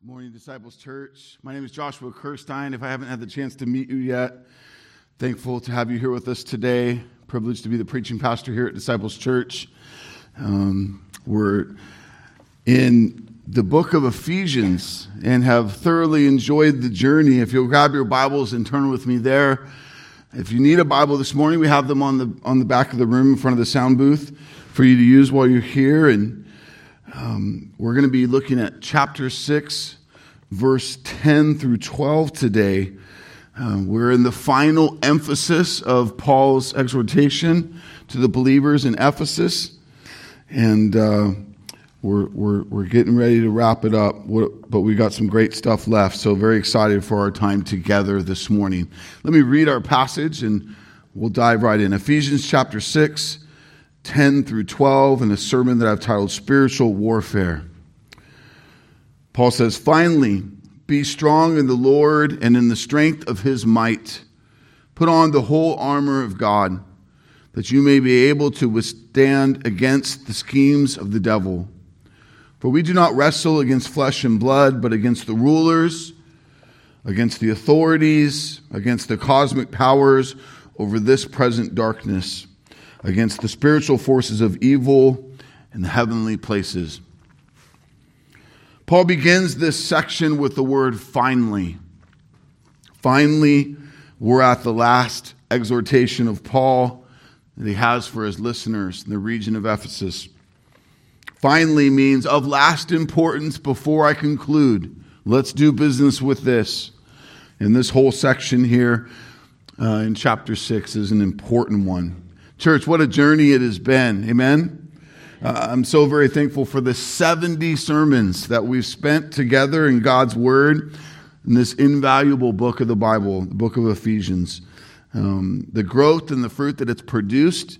Good morning, Disciples Church. My name is Joshua Kirstein. If I haven't had the chance to meet you yet, thankful to have you here with us today. Privileged to be the preaching pastor here at Disciples Church. Um, we're in the book of Ephesians and have thoroughly enjoyed the journey. If you'll grab your Bibles and turn with me there. If you need a Bible this morning, we have them on the on the back of the room in front of the sound booth for you to use while you're here and um, we're going to be looking at chapter 6, verse 10 through 12 today. Uh, we're in the final emphasis of Paul's exhortation to the believers in Ephesus. And uh, we're, we're, we're getting ready to wrap it up, but we got some great stuff left. So, very excited for our time together this morning. Let me read our passage and we'll dive right in. Ephesians chapter 6 10 through 12 in a sermon that I've titled Spiritual Warfare. Paul says, Finally, be strong in the Lord and in the strength of his might. Put on the whole armor of God, that you may be able to withstand against the schemes of the devil. For we do not wrestle against flesh and blood, but against the rulers, against the authorities, against the cosmic powers over this present darkness against the spiritual forces of evil in the heavenly places. Paul begins this section with the word finally. Finally, we're at the last exhortation of Paul that he has for his listeners in the region of Ephesus. Finally means of last importance before I conclude. Let's do business with this. And this whole section here uh, in chapter 6 is an important one. Church, what a journey it has been. Amen. Uh, I'm so very thankful for the 70 sermons that we've spent together in God's Word in this invaluable book of the Bible, the book of Ephesians. Um, the growth and the fruit that it's produced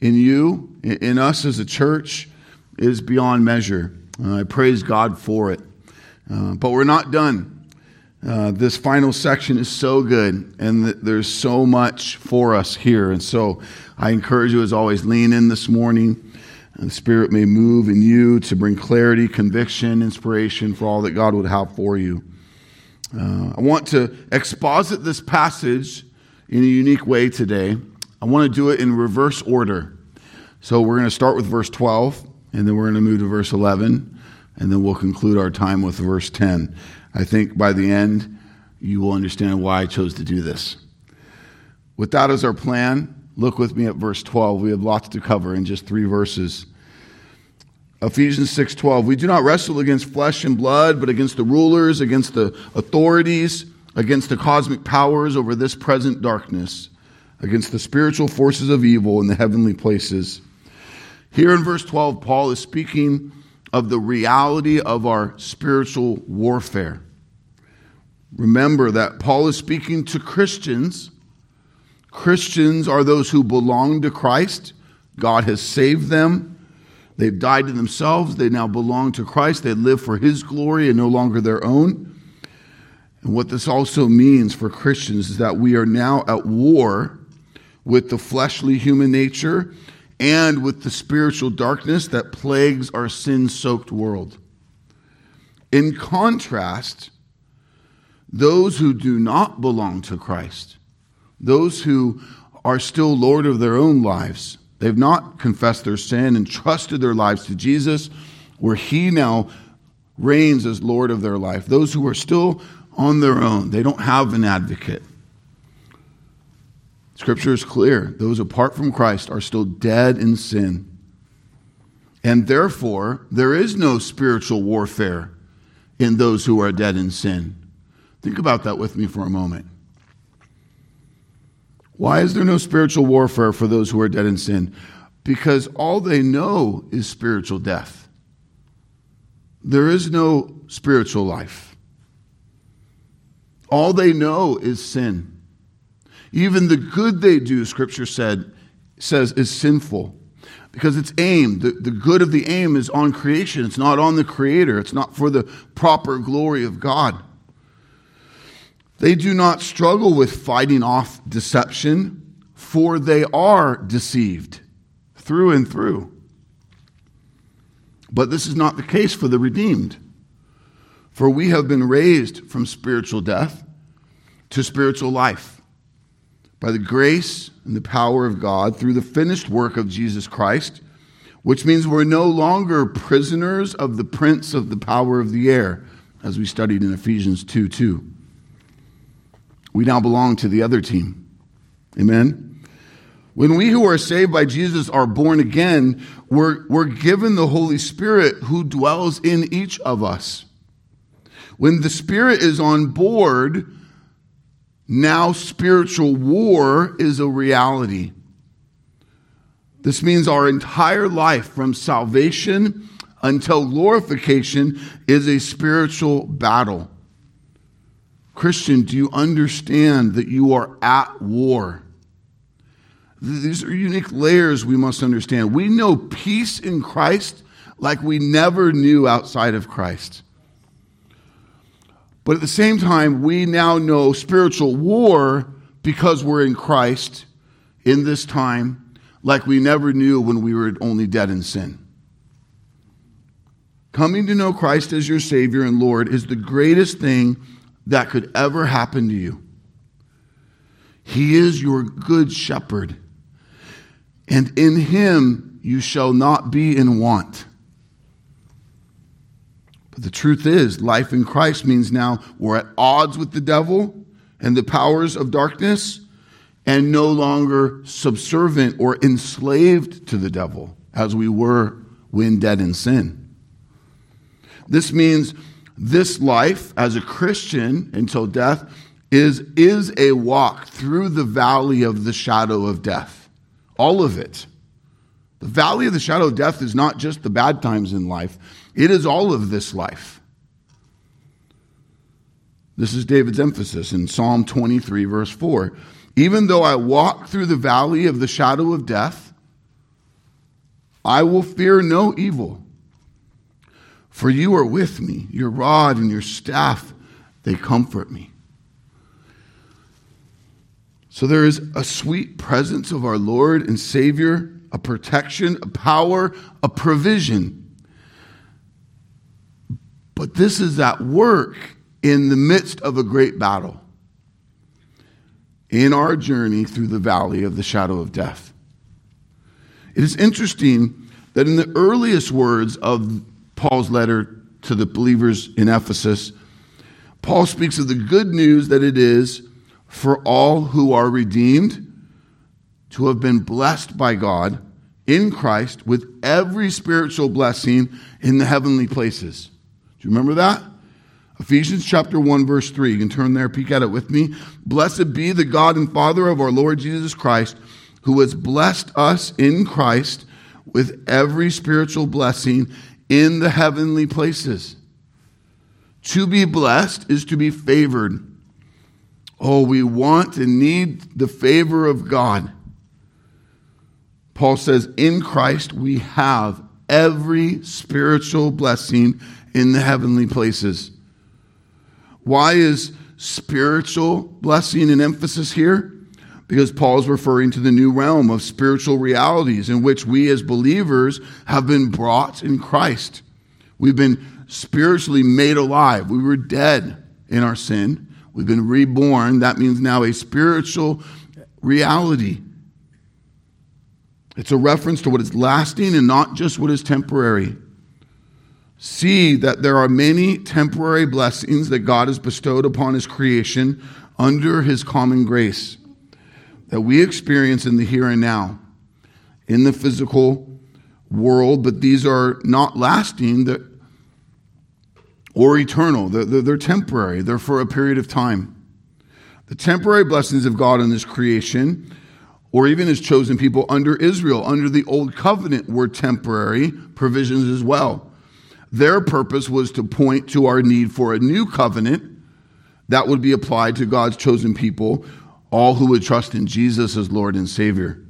in you, in us as a church, is beyond measure. Uh, I praise God for it. Uh, but we're not done. Uh, this final section is so good, and th- there's so much for us here. And so I encourage you, as always, lean in this morning. And the Spirit may move in you to bring clarity, conviction, inspiration for all that God would have for you. Uh, I want to exposit this passage in a unique way today. I want to do it in reverse order. So we're going to start with verse 12, and then we're going to move to verse 11, and then we'll conclude our time with verse 10. I think by the end, you will understand why I chose to do this. With that as our plan, look with me at verse 12. We have lots to cover in just three verses. Ephesians 6:12 We do not wrestle against flesh and blood but against the rulers against the authorities against the cosmic powers over this present darkness against the spiritual forces of evil in the heavenly places Here in verse 12 Paul is speaking of the reality of our spiritual warfare Remember that Paul is speaking to Christians. Christians are those who belong to Christ. God has saved them. They've died to themselves. They now belong to Christ. They live for His glory and no longer their own. And what this also means for Christians is that we are now at war with the fleshly human nature and with the spiritual darkness that plagues our sin soaked world. In contrast, those who do not belong to Christ, those who are still Lord of their own lives, they've not confessed their sin and trusted their lives to Jesus, where He now reigns as Lord of their life. Those who are still on their own, they don't have an advocate. Scripture is clear. Those apart from Christ are still dead in sin. And therefore, there is no spiritual warfare in those who are dead in sin. Think about that with me for a moment. Why is there no spiritual warfare for those who are dead in sin? Because all they know is spiritual death. There is no spiritual life. All they know is sin. Even the good they do, Scripture said, says, is sinful because it's aimed. The, the good of the aim is on creation, it's not on the Creator, it's not for the proper glory of God. They do not struggle with fighting off deception, for they are deceived through and through. But this is not the case for the redeemed. For we have been raised from spiritual death to spiritual life by the grace and the power of God through the finished work of Jesus Christ, which means we're no longer prisoners of the prince of the power of the air, as we studied in Ephesians 2 2. We now belong to the other team. Amen. When we who are saved by Jesus are born again, we're, we're given the Holy Spirit who dwells in each of us. When the Spirit is on board, now spiritual war is a reality. This means our entire life from salvation until glorification is a spiritual battle. Christian, do you understand that you are at war? These are unique layers we must understand. We know peace in Christ like we never knew outside of Christ. But at the same time, we now know spiritual war because we're in Christ in this time like we never knew when we were only dead in sin. Coming to know Christ as your Savior and Lord is the greatest thing that could ever happen to you. He is your good shepherd and in him you shall not be in want. But the truth is, life in Christ means now we're at odds with the devil and the powers of darkness and no longer subservient or enslaved to the devil as we were when dead in sin. This means this life as a Christian until death is, is a walk through the valley of the shadow of death. All of it. The valley of the shadow of death is not just the bad times in life, it is all of this life. This is David's emphasis in Psalm 23, verse 4. Even though I walk through the valley of the shadow of death, I will fear no evil. For you are with me, your rod and your staff, they comfort me. So there is a sweet presence of our Lord and Savior, a protection, a power, a provision. But this is at work in the midst of a great battle in our journey through the valley of the shadow of death. It is interesting that in the earliest words of Paul's letter to the believers in Ephesus, Paul speaks of the good news that it is for all who are redeemed to have been blessed by God in Christ with every spiritual blessing in the heavenly places. Do you remember that? Ephesians chapter 1 verse 3. You can turn there, peek at it with me. Blessed be the God and Father of our Lord Jesus Christ, who has blessed us in Christ with every spiritual blessing in the heavenly places. To be blessed is to be favored Oh, we want and need the favor of God. Paul says, in Christ we have every spiritual blessing in the heavenly places. Why is spiritual blessing an emphasis here? Because Paul is referring to the new realm of spiritual realities in which we as believers have been brought in Christ. We've been spiritually made alive. We were dead in our sin We've been reborn. That means now a spiritual reality. It's a reference to what is lasting and not just what is temporary. See that there are many temporary blessings that God has bestowed upon His creation under His common grace that we experience in the here and now, in the physical world, but these are not lasting or eternal. They're, temporary, they're for a period of time. The temporary blessings of God in His creation, or even His chosen people under Israel, under the old covenant, were temporary provisions as well. Their purpose was to point to our need for a new covenant that would be applied to God's chosen people, all who would trust in Jesus as Lord and Savior.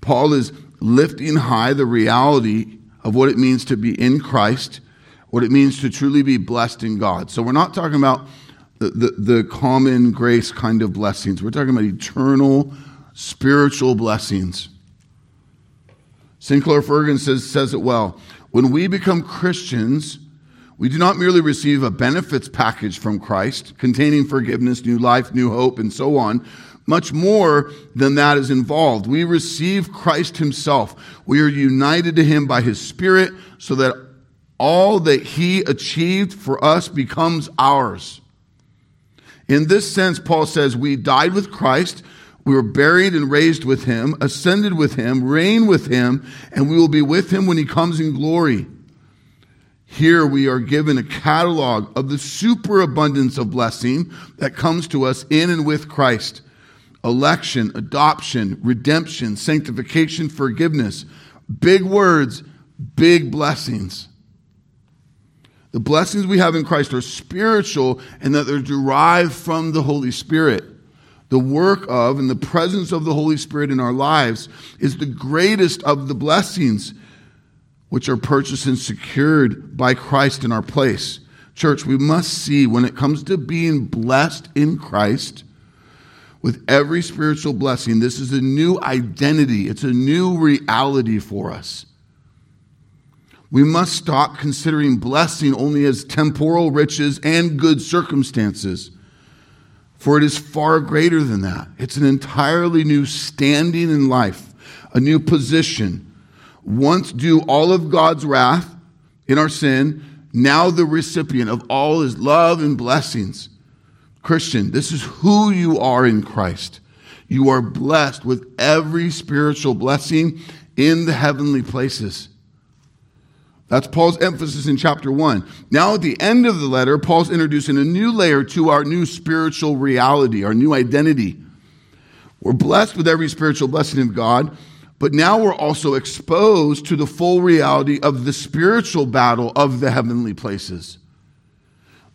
Paul is lifting high the reality of what it means to be in Christ what it means to truly be blessed in God. So we're not talking about the, the, the common grace kind of blessings, we're talking about eternal spiritual blessings. Sinclair Ferguson says, says it well. When we become Christians, We do not merely receive a benefits package from Christ containing forgiveness, new life, new hope, and so on. Much more than that is involved. We receive Christ Himself. We are united to Him by His Spirit so that all that He achieved for us becomes ours. In this sense, Paul says, We died with Christ, we were buried and raised with Him, ascended with Him, reign with Him, and we will be with Him when He comes in glory. Here we are given a catalog of the superabundance of blessing that comes to us in and with Christ election, adoption, redemption, sanctification, forgiveness. Big words, big blessings. The blessings we have in Christ are spiritual and that they're derived from the Holy Spirit. The work of and the presence of the Holy Spirit in our lives is the greatest of the blessings which are purchased and secured by Christ in our place. Church, we must see when it comes to being blessed in Christ, with every spiritual blessing, this is a new identity, it's a new reality for us. We must stop considering blessing only as temporal riches and good circumstances, for it is far greater than that. It's an entirely new standing in life, a new position. Once due all of God's wrath in our sin, now the recipient of all his love and blessings. Christian, this is who you are in Christ. You are blessed with every spiritual blessing in the heavenly places. That's Paul's emphasis in chapter one. Now, at the end of the letter, Paul's introducing a new layer to our new spiritual reality, our new identity. We're blessed with every spiritual blessing of God, but now we're also exposed to the full reality of the spiritual battle of the heavenly places.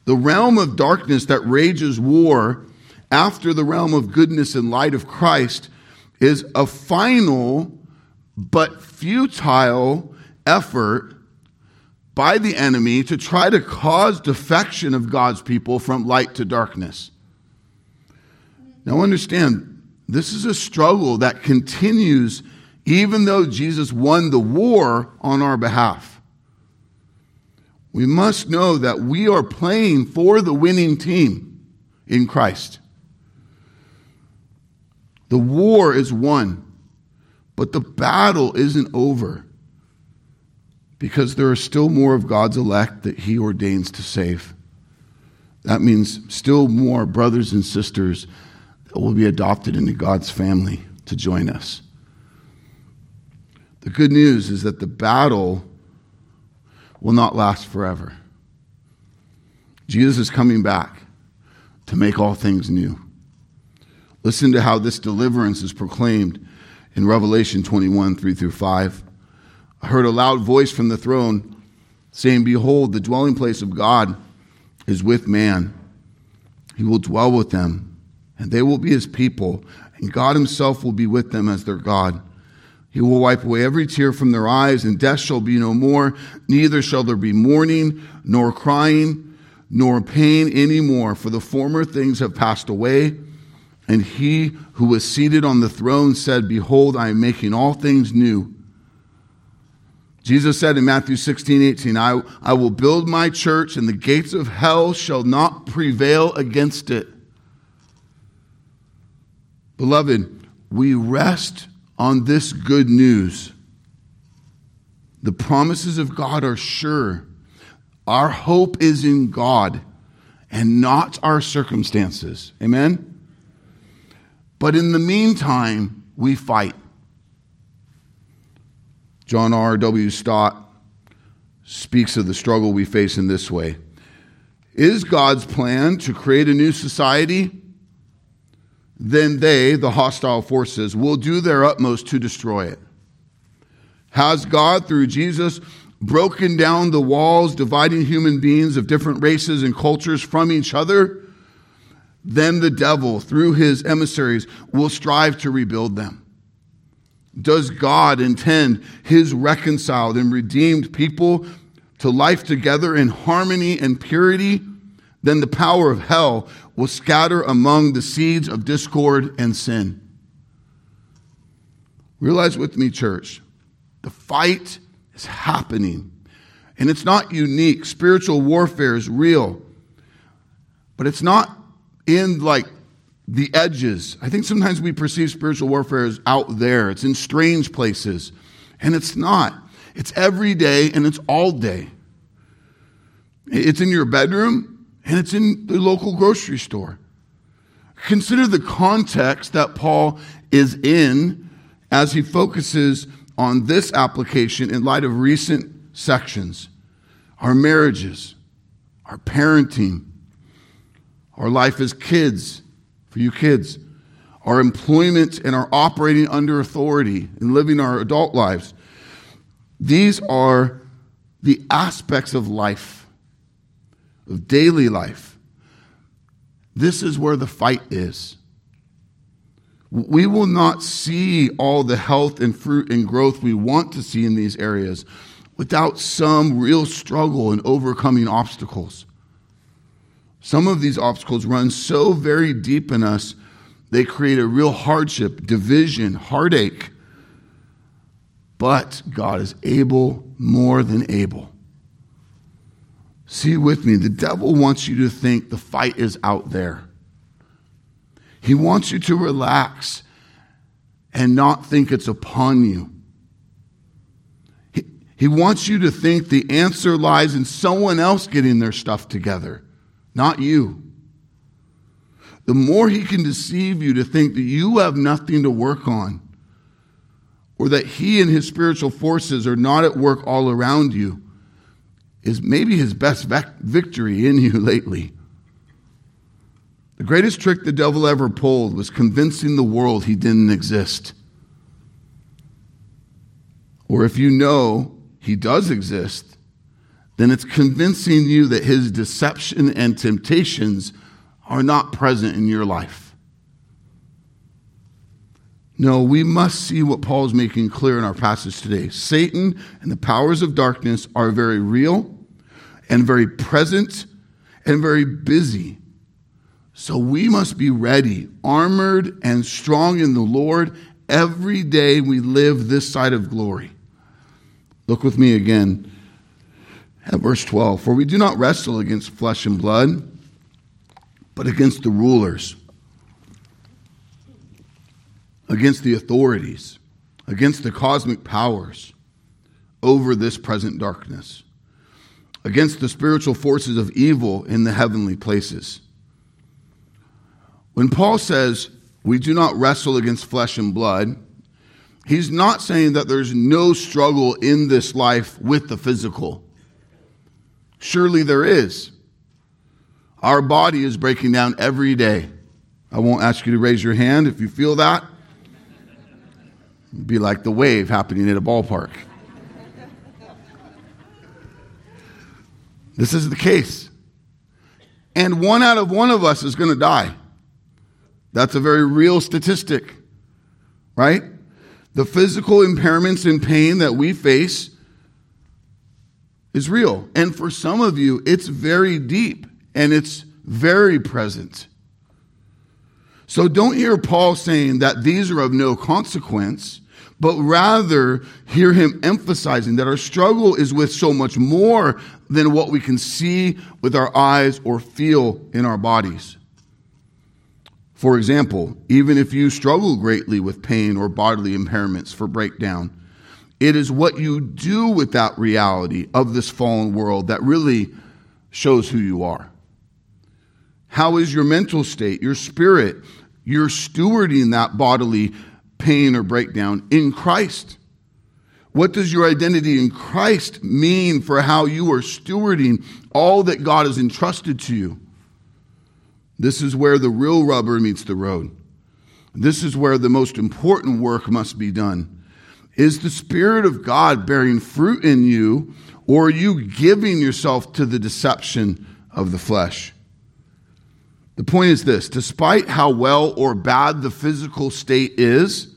The realm of darkness that rages war after the realm of goodness and light of Christ is a final but futile effort by the enemy to try to cause defection of God's people from light to darkness. Now, understand, this is a struggle that continues even though Jesus won the war on our behalf we must know that we are playing for the winning team in Christ. The war is won, but the battle isn't over because there are still more of God's elect that He ordains to save. That means still more brothers and sisters that will be adopted into God's family to join us. The good news is that the battle will not last forever. Jesus is coming back to make all things new. Listen to how this deliverance is proclaimed in Revelation 21 3 through 5. I heard a loud voice from the throne saying, Behold, the dwelling place of God is with man. He will dwell with them, and they will be his people, and God himself will be with them as their God. He will wipe away every tear from their eyes, and death shall be no more. Neither shall there be mourning, nor crying, nor pain any more, for the former things have passed away. And he who was seated on the throne said, Behold, I am making all things new. Jesus said in Matthew 16, 18, I, I will build my church, and the gates of hell shall not prevail against it. Beloved, we rest on this good news. The promises of God are sure. Our hope is in God and not our circumstances. Amen? But in the meantime, we fight. John R. W. Stott speaks of the struggle we face in this way Is God's plan to create a new society? Then they, the hostile forces, will do their utmost to destroy it. Has God, through Jesus, broken down the walls dividing human beings of different races and cultures from each other? Then the devil, through his emissaries, will strive to rebuild them. Does God intend his reconciled and redeemed people to life together in harmony and purity? Then the power of hell will scatter among the seeds of discord and sin. Realize with me, church, the fight is happening. And it's not unique. Spiritual warfare is real. But it's not in like the edges. I think sometimes we perceive spiritual warfare as out there, it's in strange places. And it's not. It's every day and it's all day. It's in your bedroom and it's in the local grocery store. Consider the context that Paul is in as he focuses on this application in light of recent sections our marriages, our parenting, our life as kids, for you kids, our employment and our operating under authority and living our adult lives. These are the aspects of life, of daily life. This is where the fight is. We will not see all the health and fruit and growth we want to see in these areas without some real struggle and overcoming obstacles. Some of these obstacles run so very deep in us, they create a real hardship, division, heartache. But God is able, more than able. See with me, the devil wants you to think the fight is out there. He wants you to relax and not think it's upon you. He, he wants you to think the answer lies in someone else getting their stuff together, not you. The more he can deceive you to think that you have nothing to work on, or that he and his spiritual forces are not at work all around you, is maybe his best victory in you lately. The greatest trick the devil ever pulled was convincing the world he didn't exist. Or if you know he does exist, then it's convincing you that his deception and temptations are not present in your life. No, we must see what Paul is making clear in our passage today. Satan and the powers of darkness are very real and very present and very busy so we must be ready, armored and strong in the Lord every day we live this side of glory. Look with me again at verse 12. For we do not wrestle against flesh and blood, but against the rulers, against the authorities, against the cosmic powers over this present darkness, against the spiritual forces of evil in the heavenly places. When Paul says we do not wrestle against flesh and blood, he's not saying that there's no struggle in this life with the physical. Surely there is. Our body is breaking down every day. I won't ask you to raise your hand if you feel that. It'd be like the wave happening at a ballpark. This is the case. And one out of one of us is going to die. That's a very real statistic, right? The physical impairments and pain that we face is real. And for some of you, it's very deep and it's very present. So don't hear Paul saying that these are of no consequence, but rather hear him emphasizing that our struggle is with so much more than what we can see with our eyes or feel in our bodies. For example, even if you struggle greatly with pain or bodily impairments for breakdown, it is what you do with that reality of this fallen world that really shows who you are. How is your mental state, your spirit? You're stewarding that bodily pain or breakdown in Christ. What does your identity in Christ mean for how you are stewarding all that God has entrusted to you? This is where the real rubber meets the road. This is where the most important work must be done. Is the Spirit of God bearing fruit in you, or are you giving yourself to the deception of the flesh? The point is this despite how well or bad the physical state is,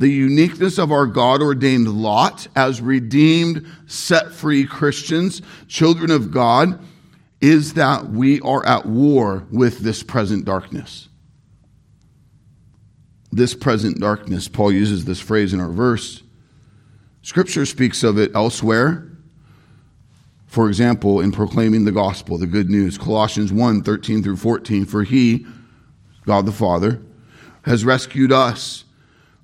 the uniqueness of our God ordained lot as redeemed, set free Christians, children of God, is that we are at war with this present darkness. This present darkness, Paul uses this phrase in our verse. Scripture speaks of it elsewhere. For example, in proclaiming the gospel, the good news, Colossians 1 13 through 14, for he, God the Father, has rescued us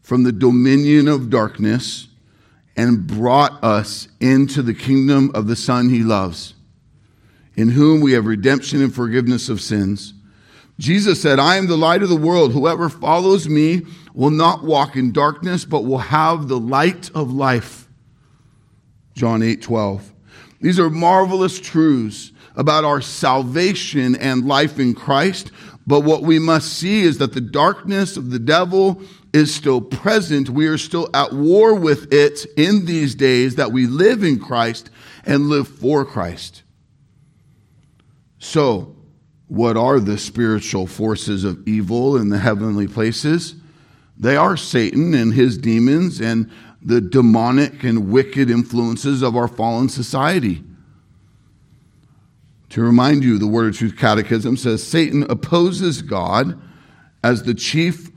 from the dominion of darkness and brought us into the kingdom of the Son he loves, in whom we have redemption and forgiveness of sins. Jesus said, I am the light of the world. Whoever follows me will not walk in darkness, but will have the light of life. John 8 12. These are marvelous truths about our salvation and life in Christ. But what we must see is that the darkness of the devil is still present. We are still at war with it in these days that we live in Christ and live for Christ. So, what are the spiritual forces of evil in the heavenly places? They are Satan and his demons and the demonic and wicked influences of our fallen society. To remind you, the Word of Truth Catechism says Satan opposes God as the chief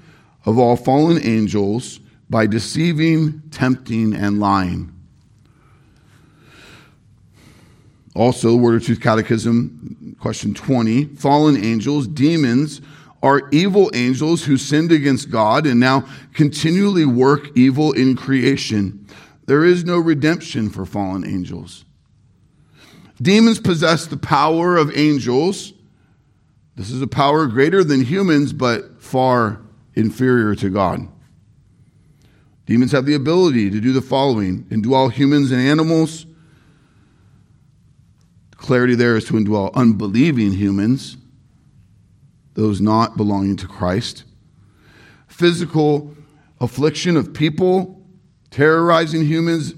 of all fallen angels by deceiving, tempting, and lying. Also, the Word of Truth Catechism, question 20 fallen angels, demons, are evil angels who sinned against God and now continually work evil in creation. There is no redemption for fallen angels. Demons possess the power of angels. This is a power greater than humans, but far inferior to God. Demons have the ability to do the following indwell humans and animals. Clarity there is to indwell unbelieving humans, those not belonging to Christ. Physical affliction of people, terrorizing humans,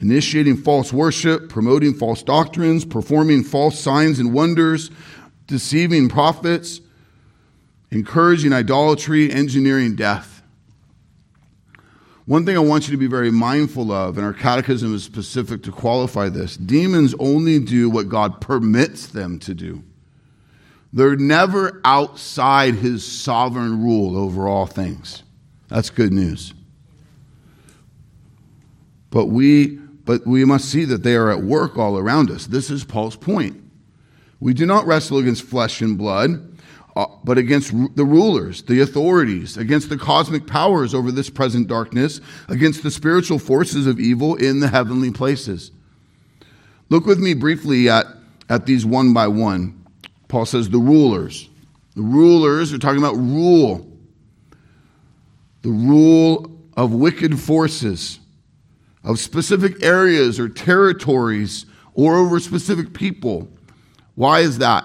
initiating false worship, promoting false doctrines, performing false signs and wonders, deceiving prophets, encouraging idolatry, engineering death. One thing I want you to be very mindful of, and our catechism is specific to qualify this demons only do what God permits them to do. They're never outside his sovereign rule over all things. That's good news. But we but we must see that they are at work all around us. This is Paul's point. We do not wrestle against flesh and blood, Uh, but against the rulers, the authorities, against the cosmic powers over this present darkness, against the spiritual forces of evil in the heavenly places. Look with me briefly at, at these one by one. Paul says the rulers. The rulers are talking about rule, the rule of wicked forces of specific areas or territories or over specific people. Why is that?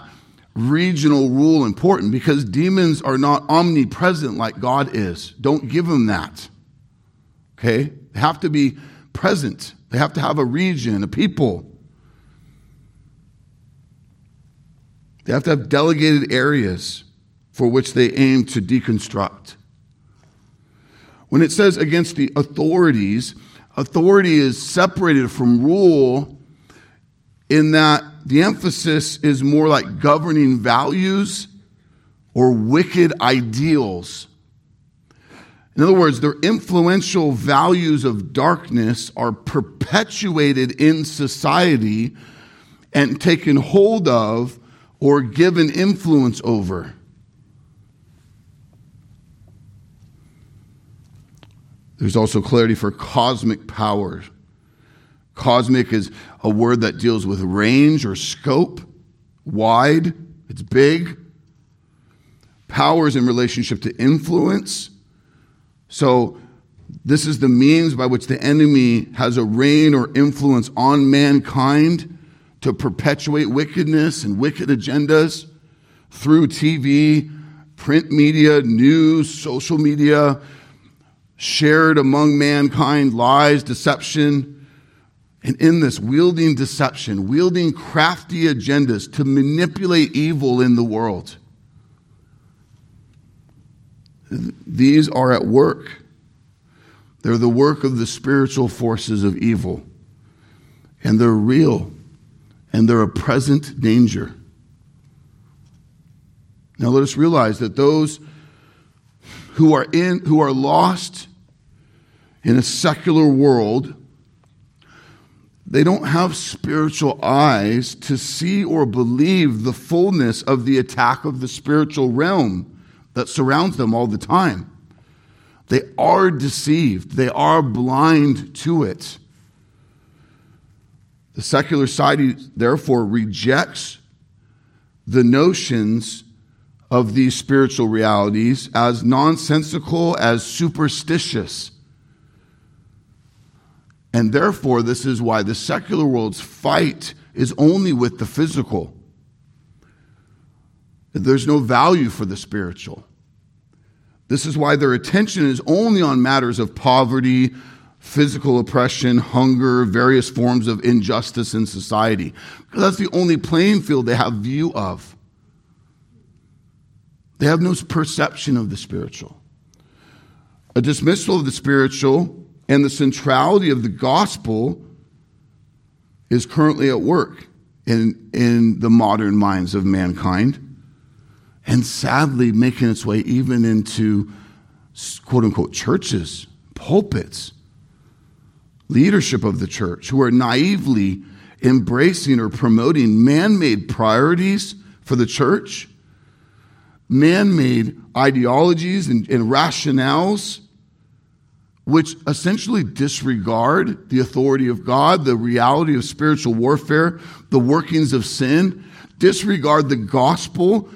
Regional rule important because demons are not omnipresent like God is. Don't give them that. Okay? They have to be present, they have to have a region, a people. They have to have delegated areas for which they aim to deconstruct. When it says against the authorities, authority is separated from rule in that the emphasis is more like governing values or wicked ideals. In other words, their influential values of darkness are perpetuated in society and taken hold of or given influence over. There's also clarity for cosmic power. Cosmic is a word that deals with range or scope, wide, it's big. Powers in relationship to influence. So, this is the means by which the enemy has a reign or influence on mankind to perpetuate wickedness and wicked agendas through TV, print media, news, social media, shared among mankind lies, deception, and in this, wielding deception, wielding crafty agendas to manipulate evil in the world. These are at work. They're the work of the spiritual forces of evil. And they're real. And they're a present danger. Now let us realize that those who are in who are lost in a secular world they don't have spiritual eyes to see or believe the fullness of the attack of the spiritual realm that surrounds them all the time. They are deceived, they are blind to it. The secular side, therefore, rejects the notions of these spiritual realities as nonsensical, as superstitious. And therefore, this is why the secular world's fight is only with the physical. There's no value for the spiritual. This is why their attention is only on matters of poverty, physical oppression, hunger, various forms of injustice in society. That's the only playing field they have view of. They have no perception of the spiritual. A dismissal of the spiritual and the centrality of the gospel is currently at work in, in the modern minds of mankind and sadly making its way even into quote unquote churches, pulpits, leadership of the church who are naively embracing or promoting man made priorities for the church, man made ideologies and, and rationales which essentially disregard the authority of God, the reality of spiritual warfare, the workings of sin, disregard the gospel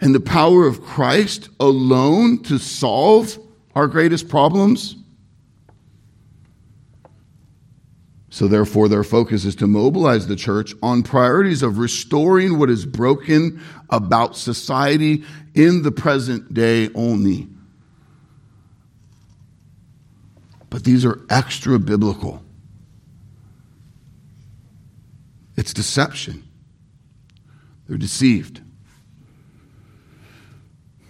and the power of Christ alone to solve our greatest problems? So, therefore, their focus is to mobilize the church on priorities of restoring what is broken about society in the present day only. But these are extra biblical. It's deception. They're deceived.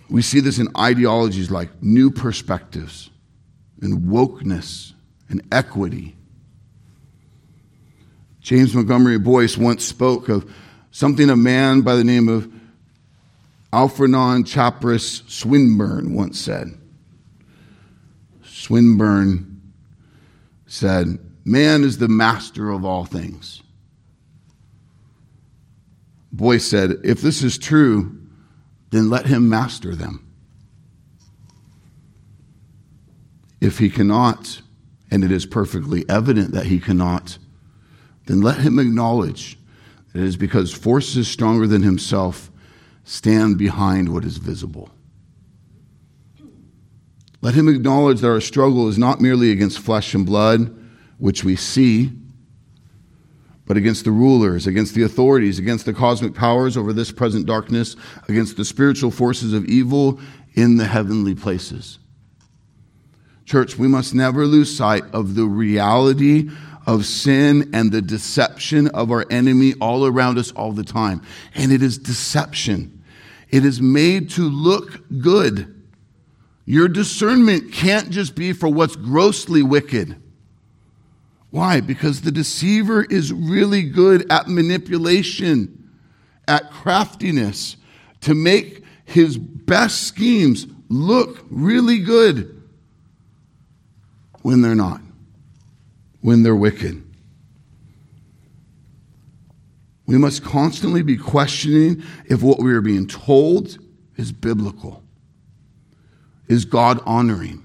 We see this in ideologies like new perspectives and wokeness and equity. James Montgomery Boice once spoke of something a man by the name of Algernon Charles Swinburne once said. Swinburne said, Man is the master of all things. Boice said, If this is true, then let him master them. If he cannot, and it is perfectly evident that he cannot, then let him acknowledge that it is because forces stronger than himself stand behind what is visible. Let him acknowledge that our struggle is not merely against flesh and blood, which we see, but against the rulers, against the authorities, against the cosmic powers over this present darkness, against the spiritual forces of evil in the heavenly places. Church, we must never lose sight of the reality of sin and the deception of our enemy all around us all the time. And it is deception. It is made to look good. Your discernment can't just be for what's grossly wicked. Why? Because the deceiver is really good at manipulation, at craftiness, to make his best schemes look really good when they're not, when they're wicked. We must constantly be questioning if what we are being told is biblical, is God honoring.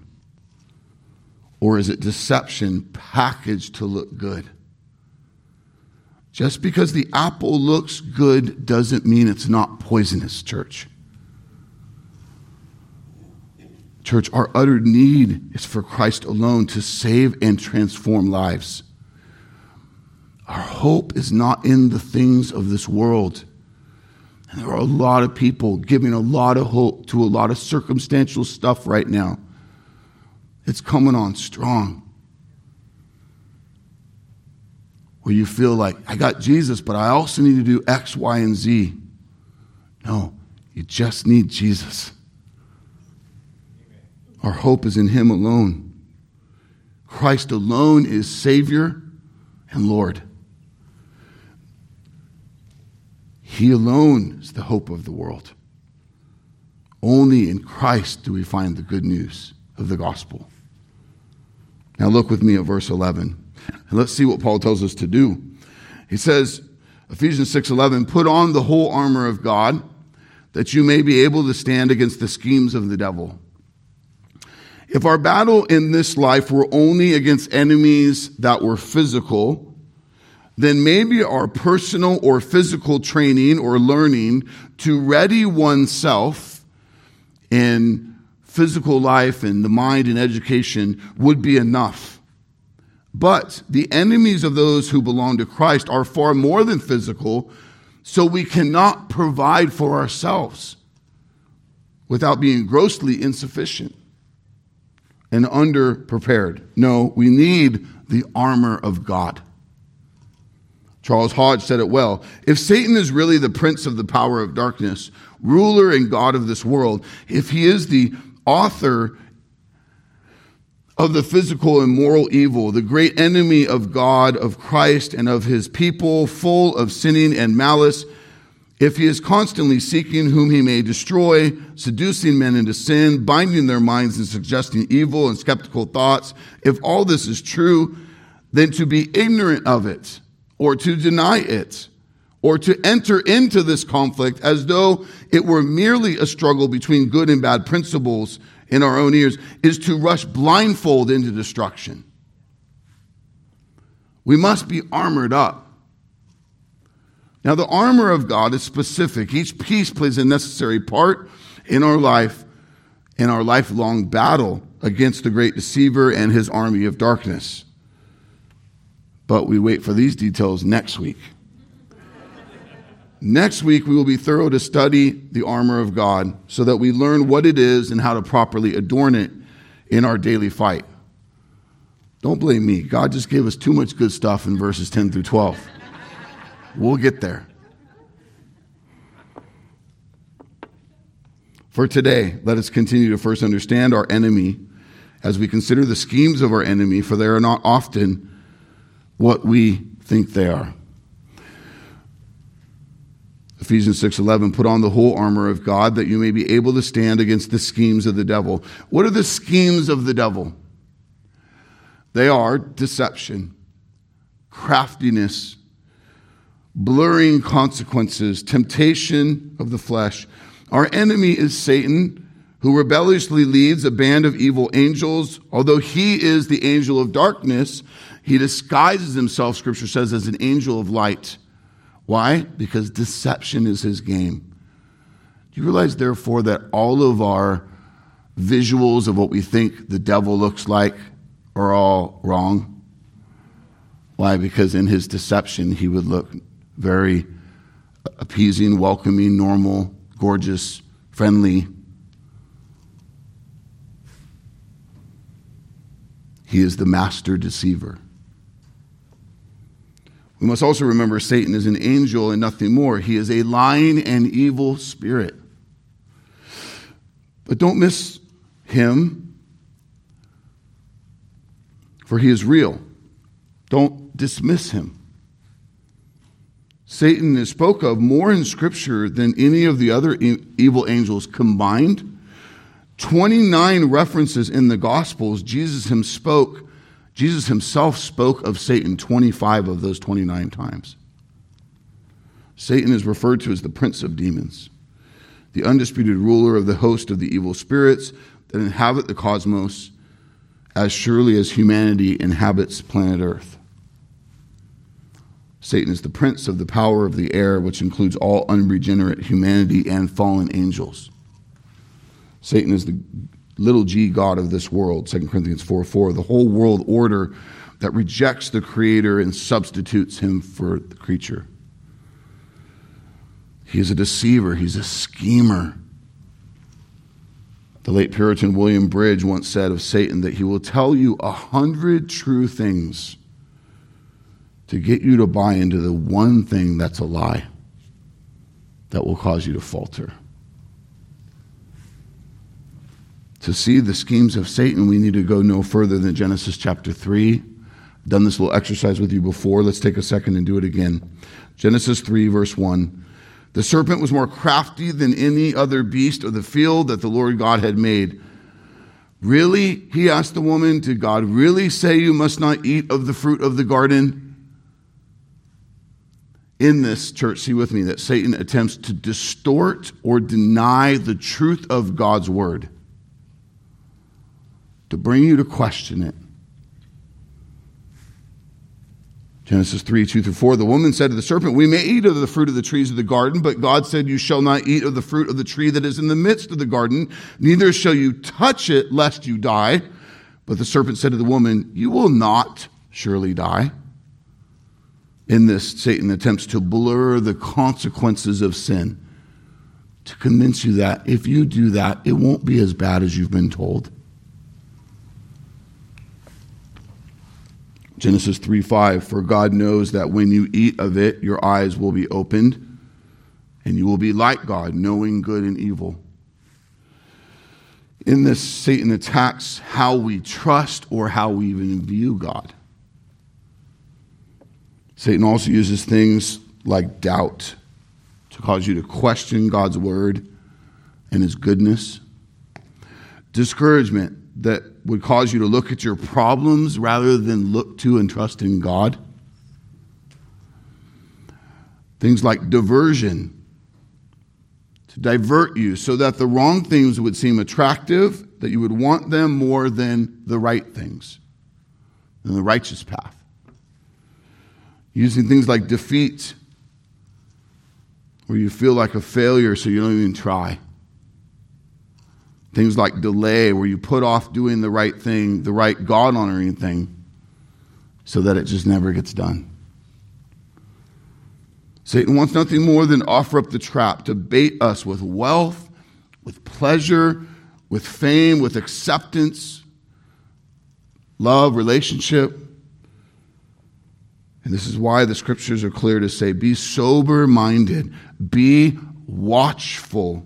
Or is it deception packaged to look good? Just because the apple looks good doesn't mean it's not poisonous, church. Church, our utter need is for Christ alone to save and transform lives. Our hope is not in the things of this world. And there are a lot of people giving a lot of hope to a lot of circumstantial stuff right now. It's coming on strong. Where you feel like, I got Jesus, but I also need to do X, Y, and Z. No, you just need Jesus. Our hope is in Him alone. Christ alone is Savior and Lord. He alone is the hope of the world. Only in Christ do we find the good news of the gospel. Now look with me at verse 11. And let's see what Paul tells us to do. He says, Ephesians 6:11, "Put on the whole armor of God, that you may be able to stand against the schemes of the devil." If our battle in this life were only against enemies that were physical, then maybe our personal or physical training or learning to ready oneself in physical life and the mind and education would be enough. But the enemies of those who belong to Christ are far more than physical, so we cannot provide for ourselves without being grossly insufficient and underprepared. No, we need the armor of God. Charles Hodge said it well. If Satan is really the prince of the power of darkness, ruler and God of this world, if he is the author of the physical and moral evil, the great enemy of God, of Christ, and of his people, full of sinning and malice, if he is constantly seeking whom he may destroy, seducing men into sin, binding their minds and suggesting evil and skeptical thoughts, if all this is true, then to be ignorant of it, or to deny it, or to enter into this conflict as though it were merely a struggle between good and bad principles in our own ears, is to rush blindfold into destruction. We must be armored up. Now, the armor of God is specific. Each piece plays a necessary part in our life, in our lifelong battle against the great deceiver and his army of darkness. But we wait for these details next week. next week, we will be thorough to study the armor of God so that we learn what it is and how to properly adorn it in our daily fight. Don't blame me. God just gave us too much good stuff in verses 10 through 12. We'll get there. For today, let us continue to first understand our enemy as we consider the schemes of our enemy, for they are not often what we think they are. Ephesians 6:11 put on the whole armor of God that you may be able to stand against the schemes of the devil. What are the schemes of the devil? They are deception, craftiness, blurring consequences, temptation of the flesh. Our enemy is Satan, who rebelliously leads a band of evil angels. Although he is the angel of darkness, he disguises himself, scripture says, as an angel of light. Why? Because deception is his game. Do you realize, therefore, that all of our visuals of what we think the devil looks like are all wrong? Why? Because in his deception, he would look very appeasing, welcoming, normal, gorgeous, friendly. He is the master deceiver. We must also remember Satan is an angel and nothing more. He is a lying and evil spirit. But don't miss him, for he is real. Don't dismiss him. Satan is spoke of more in Scripture than any of the other evil angels combined. 29 references in the Gospels, Jesus him spoke, Jesus himself spoke of Satan 25 of those 29 times. Satan is referred to as the prince of demons, the undisputed ruler of the host of the evil spirits that inhabit the cosmos as surely as humanity inhabits planet Earth. Satan is the prince of the power of the air, which includes all unregenerate humanity and fallen angels. Satan is the little g God of this world, 2 Corinthians 4 4, the whole world order that rejects the Creator and substitutes him for the creature. He is a deceiver, he's a schemer. The late Puritan William Bridge once said of Satan that he will tell you a hundred true things to get you to buy into the one thing that's a lie that will cause you to falter. To see the schemes of Satan, we need to go no further than Genesis chapter 3. I've done this little exercise with you before. Let's take a second and do it again. Genesis 3, verse 1. The serpent was more crafty than any other beast of the field that the Lord God had made. Really? He asked the woman, Did God really say you must not eat of the fruit of the garden? In this, church, see with me that Satan attempts to distort or deny the truth of God's word, to bring you to question it. Genesis 3, 2 through 4. The woman said to the serpent, We may eat of the fruit of the trees of the garden, but God said, You shall not eat of the fruit of the tree that is in the midst of the garden, neither shall you touch it, lest you die. But the serpent said to the woman, You will not surely die. In this, Satan attempts to blur the consequences of sin, to convince you that if you do that, it won't be as bad as you've been told. Genesis 3 5, for God knows that when you eat of it, your eyes will be opened, and you will be like God, knowing good and evil. In this, Satan attacks how we trust or how we even view God. Satan also uses things like doubt to cause you to question God's word and his goodness, discouragement that would cause you to look at your problems rather than look to and trust in God. Things like diversion, to divert you so that the wrong things would seem attractive, that you would want them more than the right things, than the righteous path. Using things like defeat, where you feel like a failure so you don't even try. Things like delay, where you put off doing the right thing, the right God honoring thing, so that it just never gets done. Satan wants nothing more than offer up the trap to bait us with wealth, with pleasure, with fame, with acceptance, love, relationship. And this is why the scriptures are clear to say be sober minded, be watchful.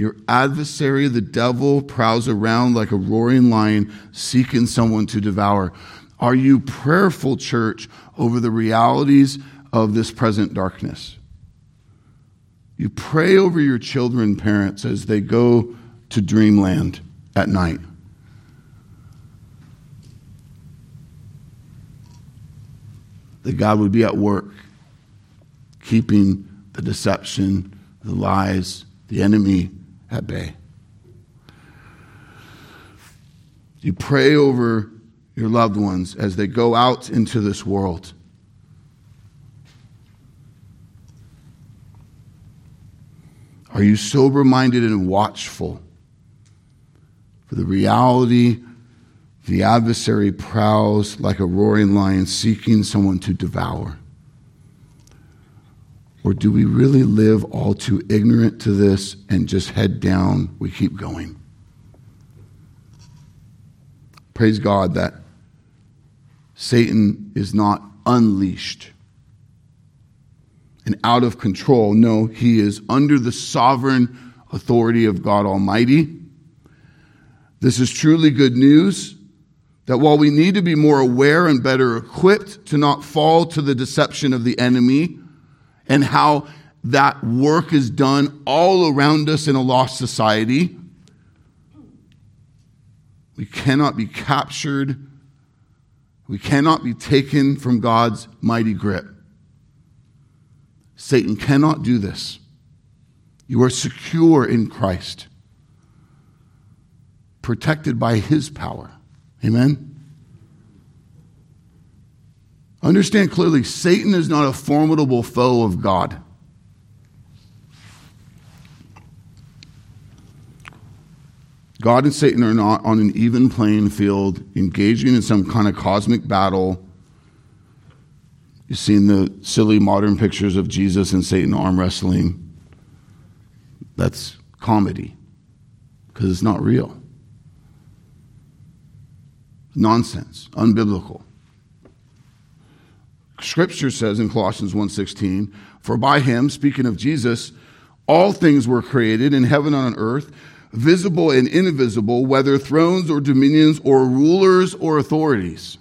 Your adversary, the devil, prowls around like a roaring lion seeking someone to devour. Are you prayerful, church, over the realities of this present darkness? You pray over your children, parents, as they go to dreamland at night. That God would be at work, keeping the deception, the lies, the enemy at bay. You pray over your loved ones as they go out into this world. Are you sober minded and watchful for the reality the adversary prowls like a roaring lion seeking someone to devour? Or do we really live all too ignorant to this and just head down? We keep going. Praise God that Satan is not unleashed and out of control. No, he is under the sovereign authority of God Almighty. This is truly good news that while we need to be more aware and better equipped to not fall to the deception of the enemy, and how that work is done all around us in a lost society. We cannot be captured. We cannot be taken from God's mighty grip. Satan cannot do this. You are secure in Christ, protected by his power. Amen. Understand clearly, Satan is not a formidable foe of God. God and Satan are not on an even playing field, engaging in some kind of cosmic battle. You've seen the silly modern pictures of Jesus and Satan arm wrestling. That's comedy because it's not real. Nonsense, unbiblical. Scripture says in Colossians 1:16, "For by him, speaking of Jesus, all things were created in heaven and on earth, visible and invisible, whether thrones or dominions or rulers or authorities."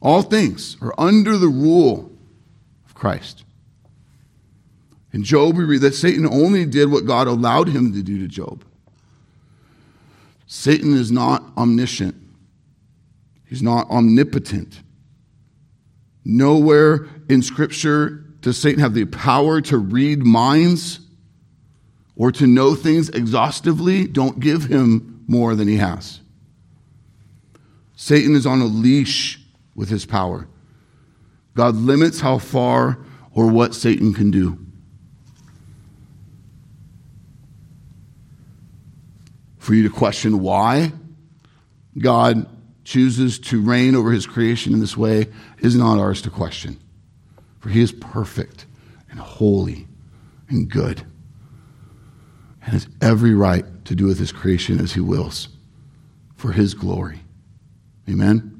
All things are under the rule of Christ. In Job, we read that Satan only did what God allowed him to do to Job. Satan is not omniscient, he's not omnipotent. Nowhere in Scripture does Satan have the power to read minds or to know things exhaustively. Don't give him more than he has. Satan is on a leash with his power. God limits how far or what Satan can do. For you to question why God chooses to reign over his creation in this way is not ours to question. For he is perfect and holy and good and has every right to do with his creation as he wills for his glory. Amen.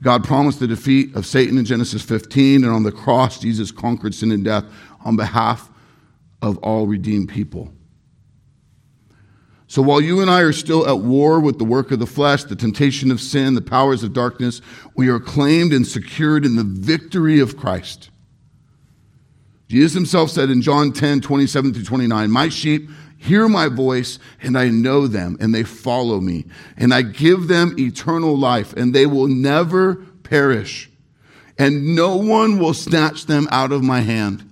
God promised the defeat of Satan in Genesis 15, and on the cross, Jesus conquered sin and death on behalf of all redeemed people. So while you and I are still at war with the work of the flesh, the temptation of sin, the powers of darkness, we are claimed and secured in the victory of Christ. Jesus himself said in John 10, 27 through 29, My sheep hear my voice, and I know them, and they follow me. And I give them eternal life, and they will never perish. And no one will snatch them out of my hand.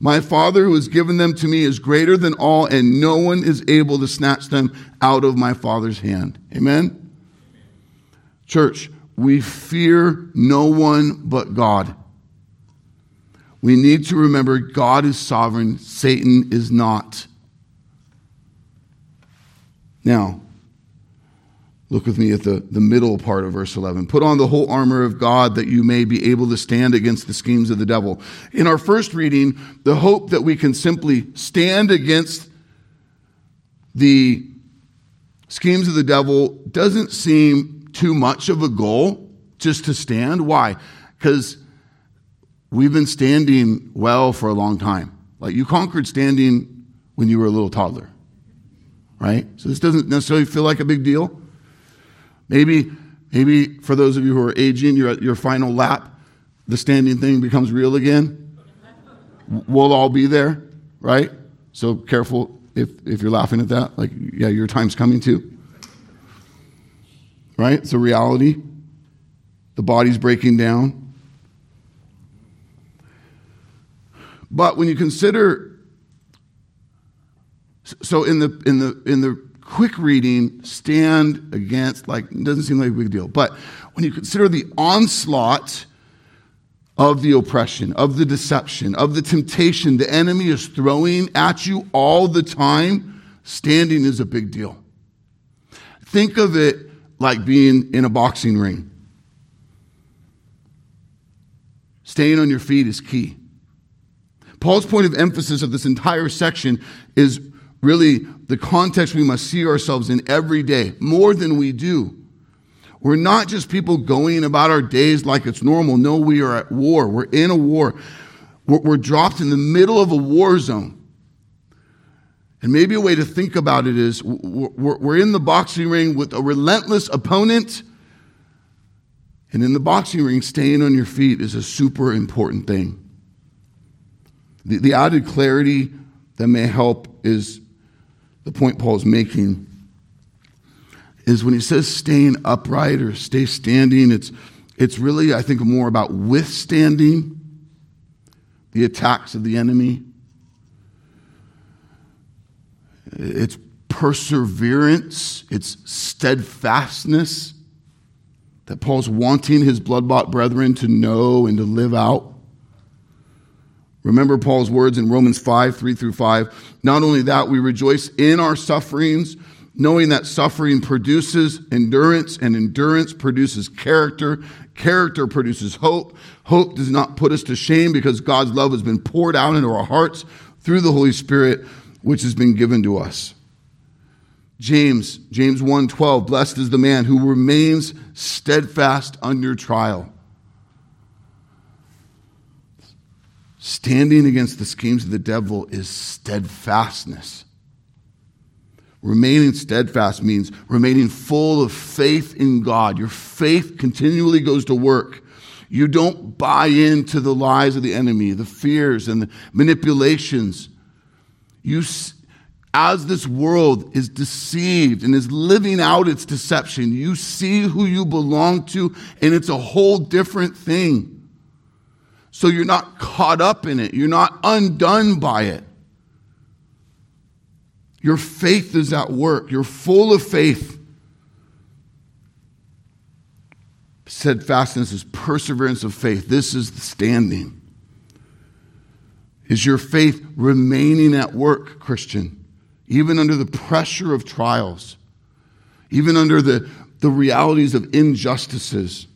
My Father who has given them to me is greater than all, and no one is able to snatch them out of my Father's hand. Amen? Church, we fear no one but God. We need to remember God is sovereign, Satan is not. Now, Look with me at the, the middle part of verse 11. Put on the whole armor of God that you may be able to stand against the schemes of the devil. In our first reading, the hope that we can simply stand against the schemes of the devil doesn't seem too much of a goal just to stand. Why? Because we've been standing well for a long time. Like you conquered standing when you were a little toddler, right? So this doesn't necessarily feel like a big deal. Maybe, maybe for those of you who are aging, you're at your final lap, the standing thing becomes real again. We'll all be there, right? So careful if, if you're laughing at that. Like, yeah, your time's coming too. Right? It's a reality. The body's breaking down. But when you consider so in the in the in the quick reading stand against, like, it doesn't seem like a big deal. But when you consider the onslaught of the oppression, of the deception, of the temptation the enemy is throwing at you all the time, standing is a big deal. Think of it like being in a boxing ring. Staying on your feet is key. Paul's point of emphasis of this entire section is really the context we must see ourselves in every day, more than we do. We're not just people going about our days like it's normal. No, we are at war. We're in a war. We're, we're dropped in the middle of a war zone. And maybe a way to think about it is we're, we're in the boxing ring with a relentless opponent. And in the boxing ring, staying on your feet is a super important thing. The, the added clarity that may help is the point Paul's making is when he says staying upright or stay standing, it's, it's really, I think, more about withstanding the attacks of the enemy. It's perseverance, it's steadfastness that Paul's wanting his blood bought brethren to know and to live out. Remember Paul's words in Romans 5, 3 through 5. Not only that, we rejoice in our sufferings, knowing that suffering produces endurance, and endurance produces character. Character produces hope. Hope does not put us to shame because God's love has been poured out into our hearts through the Holy Spirit, which has been given to us. James, James 1:12, blessed is the man who remains steadfast under trial. Standing against the schemes of the devil is steadfastness. Remaining steadfast means remaining full of faith in God. Your faith continually goes to work. You don't buy into the lies of the enemy, the fears and the manipulations. You, as this world is deceived and is living out its deception, you see who you belong to, and it's a whole different thing. So you're not caught up in it, you're not undone by it. Your faith is at work, you're full of faith. Steadfastness is perseverance of faith. This is the standing. Is your faith remaining at work, Christian? even under the pressure of trials, even under the, the realities of injustices,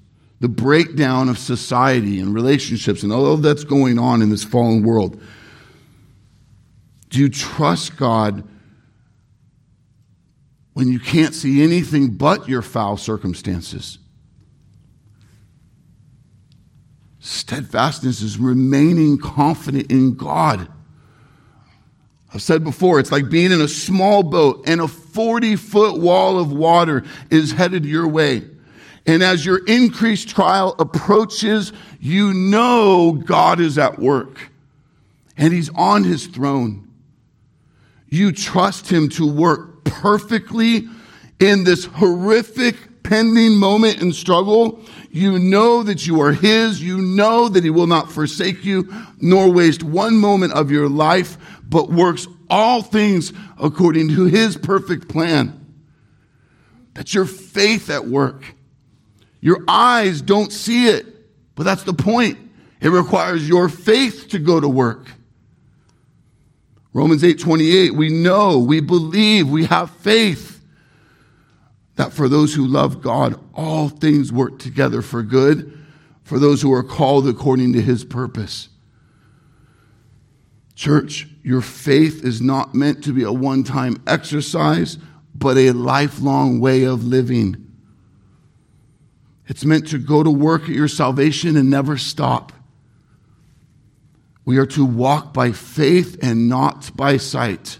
the breakdown of society and relationships, and all that's going on in this fallen world. Do you trust God when you can't see anything but your foul circumstances? Steadfastness is remaining confident in God. I've said before, it's like being in a small boat and a 40 foot wall of water is headed your way. And as your increased trial approaches, you know God is at work and he's on his throne. You trust him to work perfectly in this horrific pending moment and struggle. You know that you are his. You know that he will not forsake you nor waste one moment of your life but works all things according to his perfect plan. That's your faith at work. Your eyes don't see it, but that's the point. It requires your faith to go to work. Romans 8:28 we know, we believe, we have faith that for those who love God all things work together for good for those who are called according to his purpose. Church, your faith is not meant to be a one time exercise, but a lifelong way of living. It's meant to go to work at your salvation and never stop. We are to walk by faith and not by sight.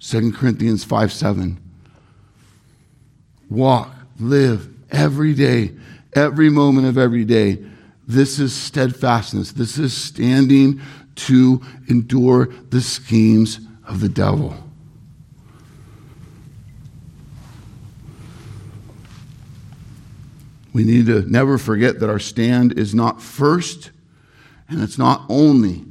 2 Corinthians 5 7. Walk, live every day, every moment of every day. This is steadfastness. This is standing to endure the schemes of the devil. We need to never forget that our stand is not first and it's not only.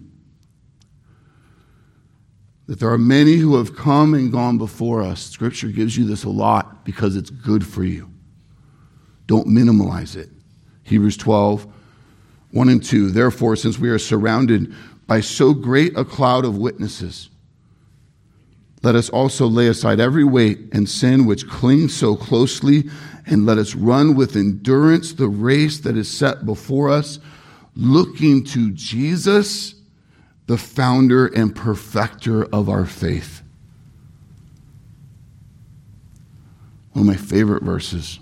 That there are many who have come and gone before us. Scripture gives you this a lot because it's good for you. Don't minimalize it. Hebrews 12, 1 and 2. Therefore, since we are surrounded by so great a cloud of witnesses. Let us also lay aside every weight and sin which clings so closely, and let us run with endurance the race that is set before us, looking to Jesus, the founder and perfecter of our faith. One of my favorite verses.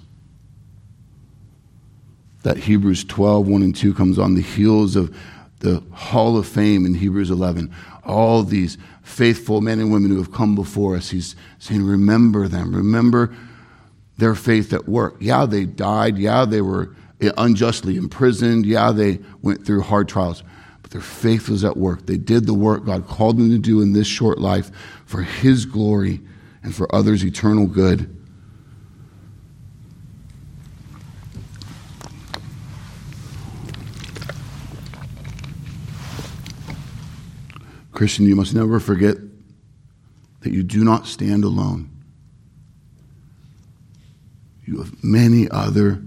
That Hebrews 12, 1 and 2 comes on the heels of the hall of fame in Hebrews 11. All these faithful men and women who have come before us. He's saying, Remember them. Remember their faith at work. Yeah, they died. Yeah, they were unjustly imprisoned. Yeah, they went through hard trials. But their faith was at work. They did the work God called them to do in this short life for His glory and for others' eternal good. Christian, you must never forget that you do not stand alone. You have many other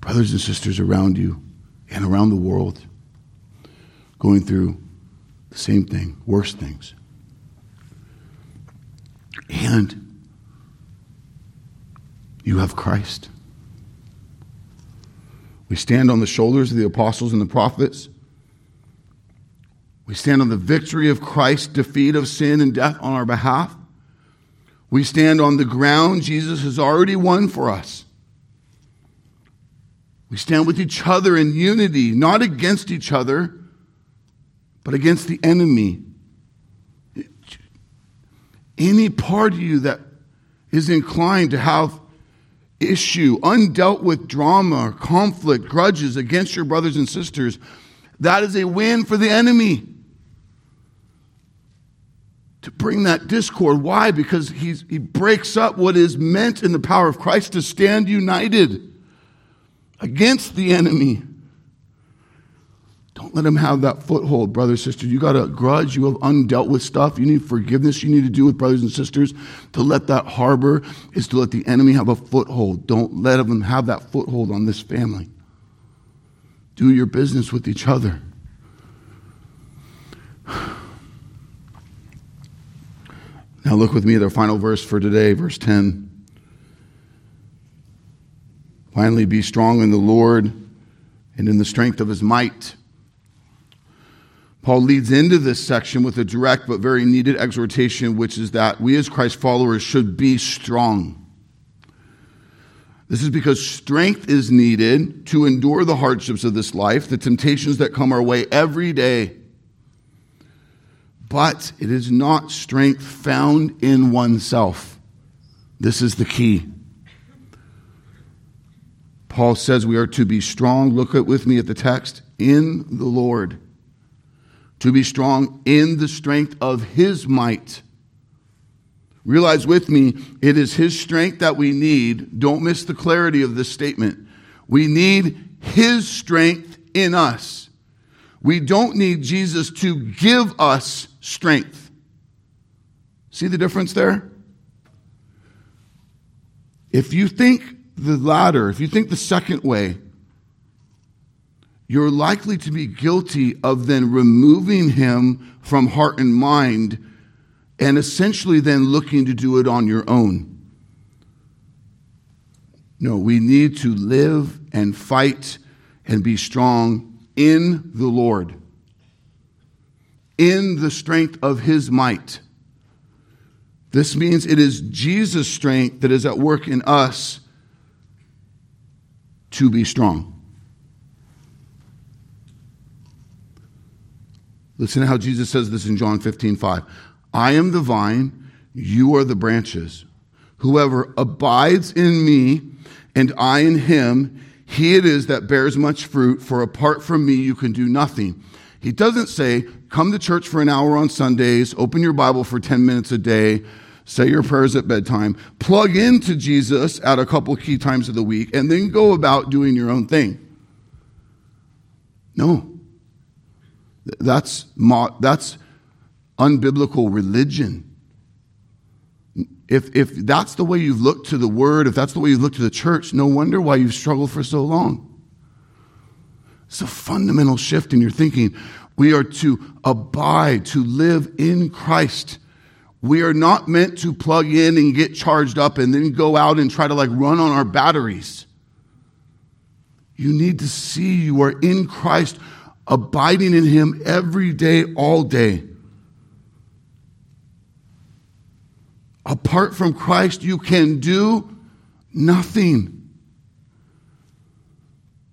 brothers and sisters around you and around the world going through the same thing, worse things. And you have Christ. We stand on the shoulders of the apostles and the prophets. We stand on the victory of Christ's defeat of sin and death on our behalf. We stand on the ground Jesus has already won for us. We stand with each other in unity, not against each other, but against the enemy. Any part of you that is inclined to have issue, undealt with drama, conflict, grudges against your brothers and sisters, that is a win for the enemy. To bring that discord. Why? Because he's, he breaks up what is meant in the power of Christ to stand united against the enemy. Don't let him have that foothold, brother, sister. You got a grudge, you have undealt with stuff, you need forgiveness, you need to do with brothers and sisters. To let that harbor is to let the enemy have a foothold. Don't let him have that foothold on this family. Do your business with each other. Now, look with me at our final verse for today, verse 10. Finally, be strong in the Lord and in the strength of his might. Paul leads into this section with a direct but very needed exhortation, which is that we as Christ followers should be strong. This is because strength is needed to endure the hardships of this life, the temptations that come our way every day but it is not strength found in oneself. This is the key. Paul says we are to be strong. Look with me at the text in the Lord. To be strong in the strength of his might. Realize with me, it is his strength that we need. Don't miss the clarity of this statement. We need his strength in us. We don't need Jesus to give us strength. See the difference there? If you think the latter, if you think the second way, you're likely to be guilty of then removing him from heart and mind and essentially then looking to do it on your own. No, we need to live and fight and be strong in the Lord in the strength of his might. This means it is Jesus' strength that is at work in us to be strong. Listen to how Jesus says this in John 15, 5. I am the vine, you are the branches. Whoever abides in me and I in him, he it is that bears much fruit, for apart from me you can do nothing. He doesn't say, come to church for an hour on Sundays, open your Bible for 10 minutes a day, say your prayers at bedtime, plug into Jesus at a couple key times of the week, and then go about doing your own thing. No. That's, that's unbiblical religion. If, if that's the way you've looked to the word, if that's the way you've looked to the church, no wonder why you've struggled for so long. It's a fundamental shift in your thinking. We are to abide, to live in Christ. We are not meant to plug in and get charged up and then go out and try to like run on our batteries. You need to see you are in Christ, abiding in Him every day, all day. Apart from Christ, you can do nothing.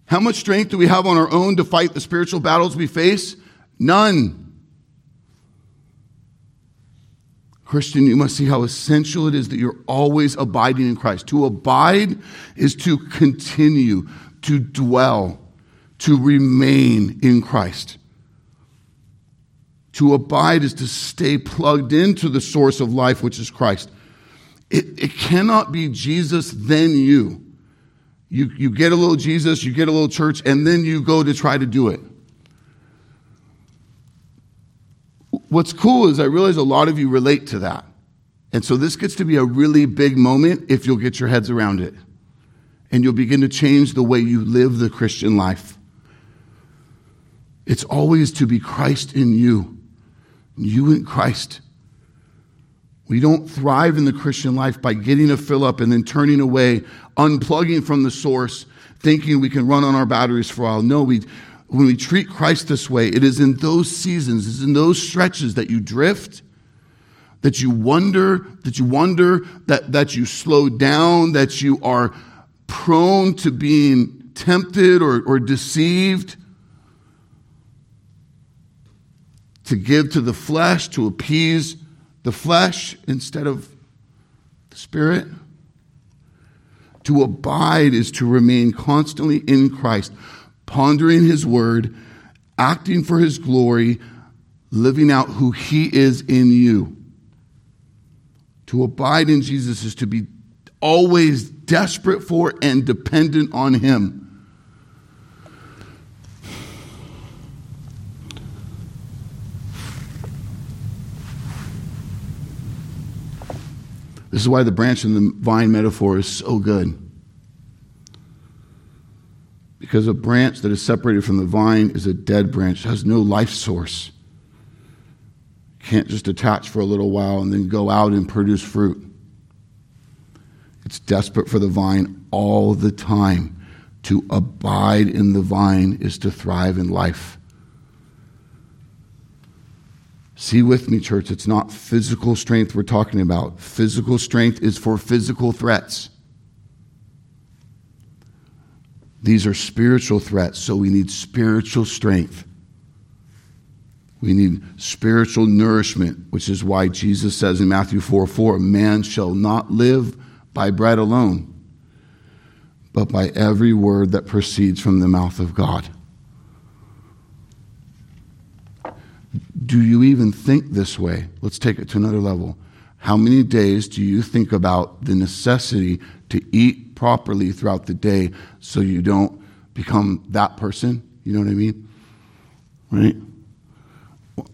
How much strength do we have on our own to fight the spiritual battles we face? None. Christian, you must see how essential it is that you're always abiding in Christ. To abide is to continue, to dwell, to remain in Christ. To abide is to stay plugged into the source of life, which is Christ. It, it cannot be Jesus, then you. You, you get a little Jesus, you get a little church, and then you go to try to do it. What's cool is I realize a lot of you relate to that. And so this gets to be a really big moment if you'll get your heads around it. And you'll begin to change the way you live the Christian life. It's always to be Christ in you, you in Christ. We don't thrive in the Christian life by getting a fill up and then turning away, unplugging from the source, thinking we can run on our batteries for a while. No, we, when we treat Christ this way, it is in those seasons, it's in those stretches that you drift, that you wonder, that you wonder, that, that you slow down, that you are prone to being tempted or, or deceived, to give to the flesh, to appease the flesh instead of the spirit. To abide is to remain constantly in Christ, pondering his word, acting for his glory, living out who he is in you. To abide in Jesus is to be always desperate for and dependent on Him. This is why the branch and the vine metaphor is so good. Because a branch that is separated from the vine is a dead branch, has no life source. Can't just attach for a little while and then go out and produce fruit. It's desperate for the vine all the time. To abide in the vine is to thrive in life. See with me, church, it's not physical strength we're talking about. Physical strength is for physical threats. These are spiritual threats, so we need spiritual strength. We need spiritual nourishment, which is why Jesus says in Matthew 4 4, man shall not live by bread alone, but by every word that proceeds from the mouth of God. Do you even think this way? Let's take it to another level. How many days do you think about the necessity to eat properly throughout the day so you don't become that person? You know what I mean? Right?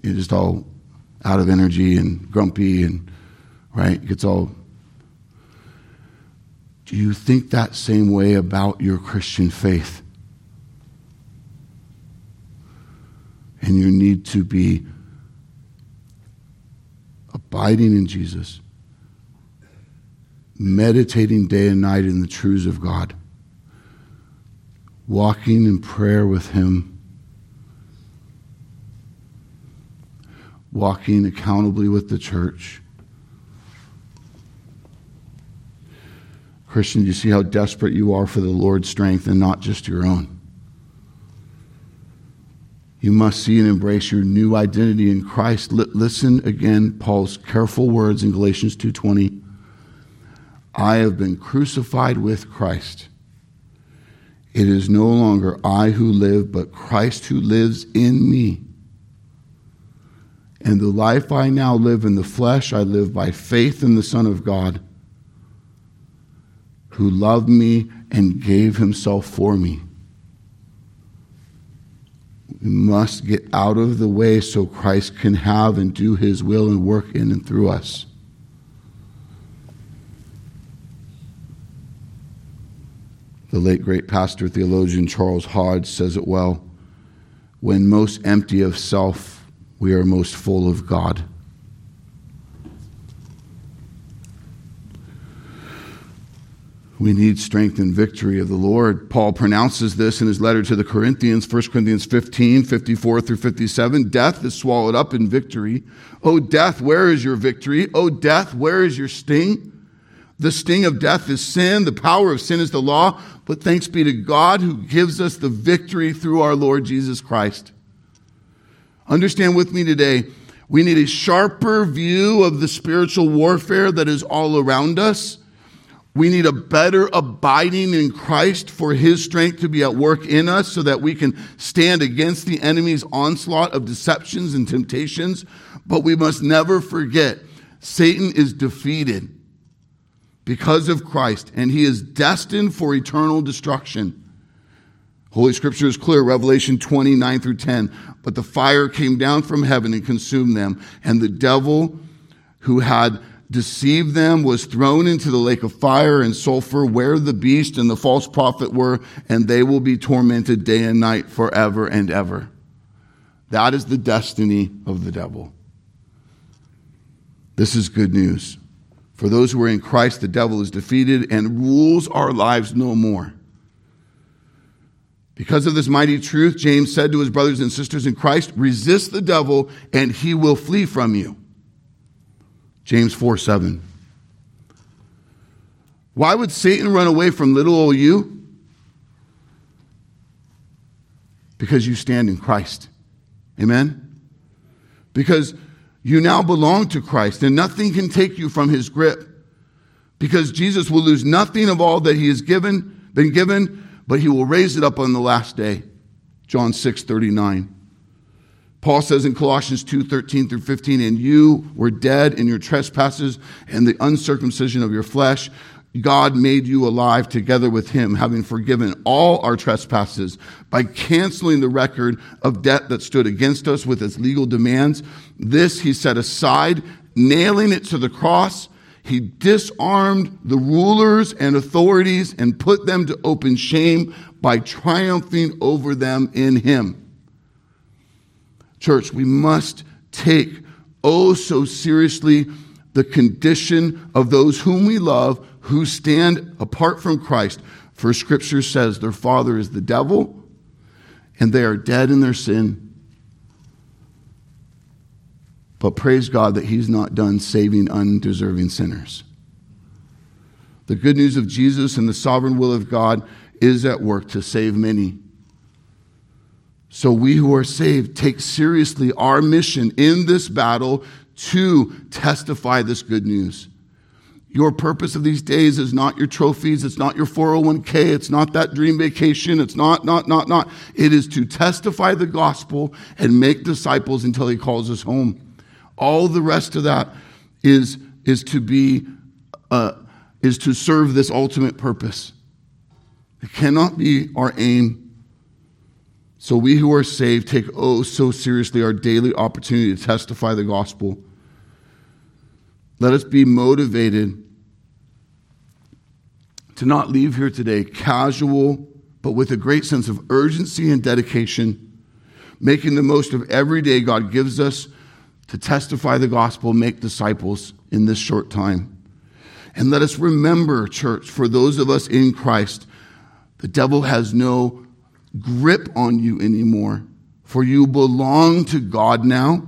You're just all out of energy and grumpy and, right? It gets all. Do you think that same way about your Christian faith? And you need to be abiding in Jesus, meditating day and night in the truths of God, walking in prayer with Him, walking accountably with the church. Christian, you see how desperate you are for the Lord's strength and not just your own? You must see and embrace your new identity in Christ. Listen again Paul's careful words in Galatians 2:20. I have been crucified with Christ. It is no longer I who live, but Christ who lives in me. And the life I now live in the flesh, I live by faith in the Son of God, who loved me and gave himself for me. We must get out of the way so Christ can have and do his will and work in and through us. The late great pastor theologian Charles Hodge says it well when most empty of self, we are most full of God. We need strength and victory of the Lord. Paul pronounces this in his letter to the Corinthians, 1 Corinthians 15, 54 through 57. Death is swallowed up in victory. O death, where is your victory? O death, where is your sting? The sting of death is sin. The power of sin is the law. But thanks be to God who gives us the victory through our Lord Jesus Christ. Understand with me today, we need a sharper view of the spiritual warfare that is all around us. We need a better abiding in Christ for his strength to be at work in us so that we can stand against the enemy's onslaught of deceptions and temptations. But we must never forget Satan is defeated because of Christ and he is destined for eternal destruction. Holy Scripture is clear, Revelation 29 through 10. But the fire came down from heaven and consumed them, and the devil who had deceived them, was thrown into the lake of fire and sulfur where the beast and the false prophet were, and they will be tormented day and night forever and ever. That is the destiny of the devil. This is good news. For those who are in Christ, the devil is defeated and rules our lives no more. Because of this mighty truth, James said to his brothers and sisters in Christ, resist the devil and he will flee from you. James 4 7. Why would Satan run away from little old you? Because you stand in Christ. Amen? Because you now belong to Christ and nothing can take you from his grip. Because Jesus will lose nothing of all that he has given, been given, but he will raise it up on the last day. John 6 39. Paul says in Colossians 2 13 through 15, and you were dead in your trespasses and the uncircumcision of your flesh. God made you alive together with him, having forgiven all our trespasses by canceling the record of debt that stood against us with its legal demands. This he set aside, nailing it to the cross. He disarmed the rulers and authorities and put them to open shame by triumphing over them in him. Church, we must take oh so seriously the condition of those whom we love who stand apart from Christ. For scripture says their father is the devil and they are dead in their sin. But praise God that he's not done saving undeserving sinners. The good news of Jesus and the sovereign will of God is at work to save many. So we who are saved take seriously our mission in this battle to testify this good news. Your purpose of these days is not your trophies. It's not your 401k. It's not that dream vacation. It's not, not, not, not. It is to testify the gospel and make disciples until he calls us home. All the rest of that is, is to be, uh, is to serve this ultimate purpose. It cannot be our aim so we who are saved take oh so seriously our daily opportunity to testify the gospel. Let us be motivated to not leave here today casual, but with a great sense of urgency and dedication, making the most of every day God gives us to testify the gospel, make disciples in this short time. And let us remember, church, for those of us in Christ, the devil has no grip on you anymore, for you belong to God now.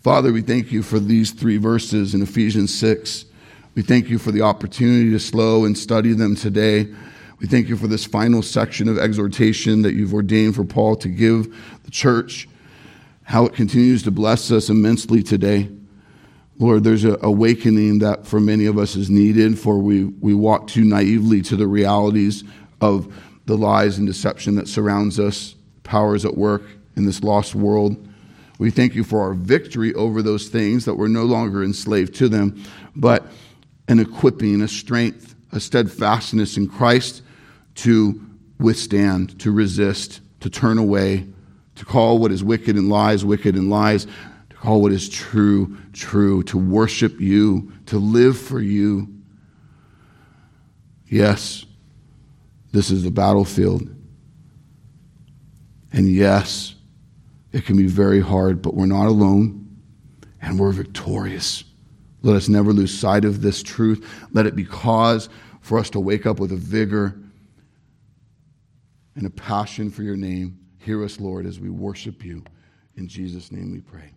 Father, we thank you for these three verses in Ephesians 6. We thank you for the opportunity to slow and study them today. We thank you for this final section of exhortation that you've ordained for Paul to give the church, how it continues to bless us immensely today. Lord, there's an awakening that for many of us is needed, for we, we walk too naively to the realities of the lies and deception that surrounds us, powers at work in this lost world. We thank you for our victory over those things, that we're no longer enslaved to them, but an equipping, a strength, a steadfastness in Christ to withstand, to resist, to turn away, to call what is wicked and lies wicked and lies, to call what is true true, to worship you, to live for you. Yes, this is the battlefield. And yes, it can be very hard, but we're not alone and we're victorious. Let us never lose sight of this truth. Let it be cause for us to wake up with a vigor and a passion for your name. Hear us, Lord, as we worship you. In Jesus' name we pray.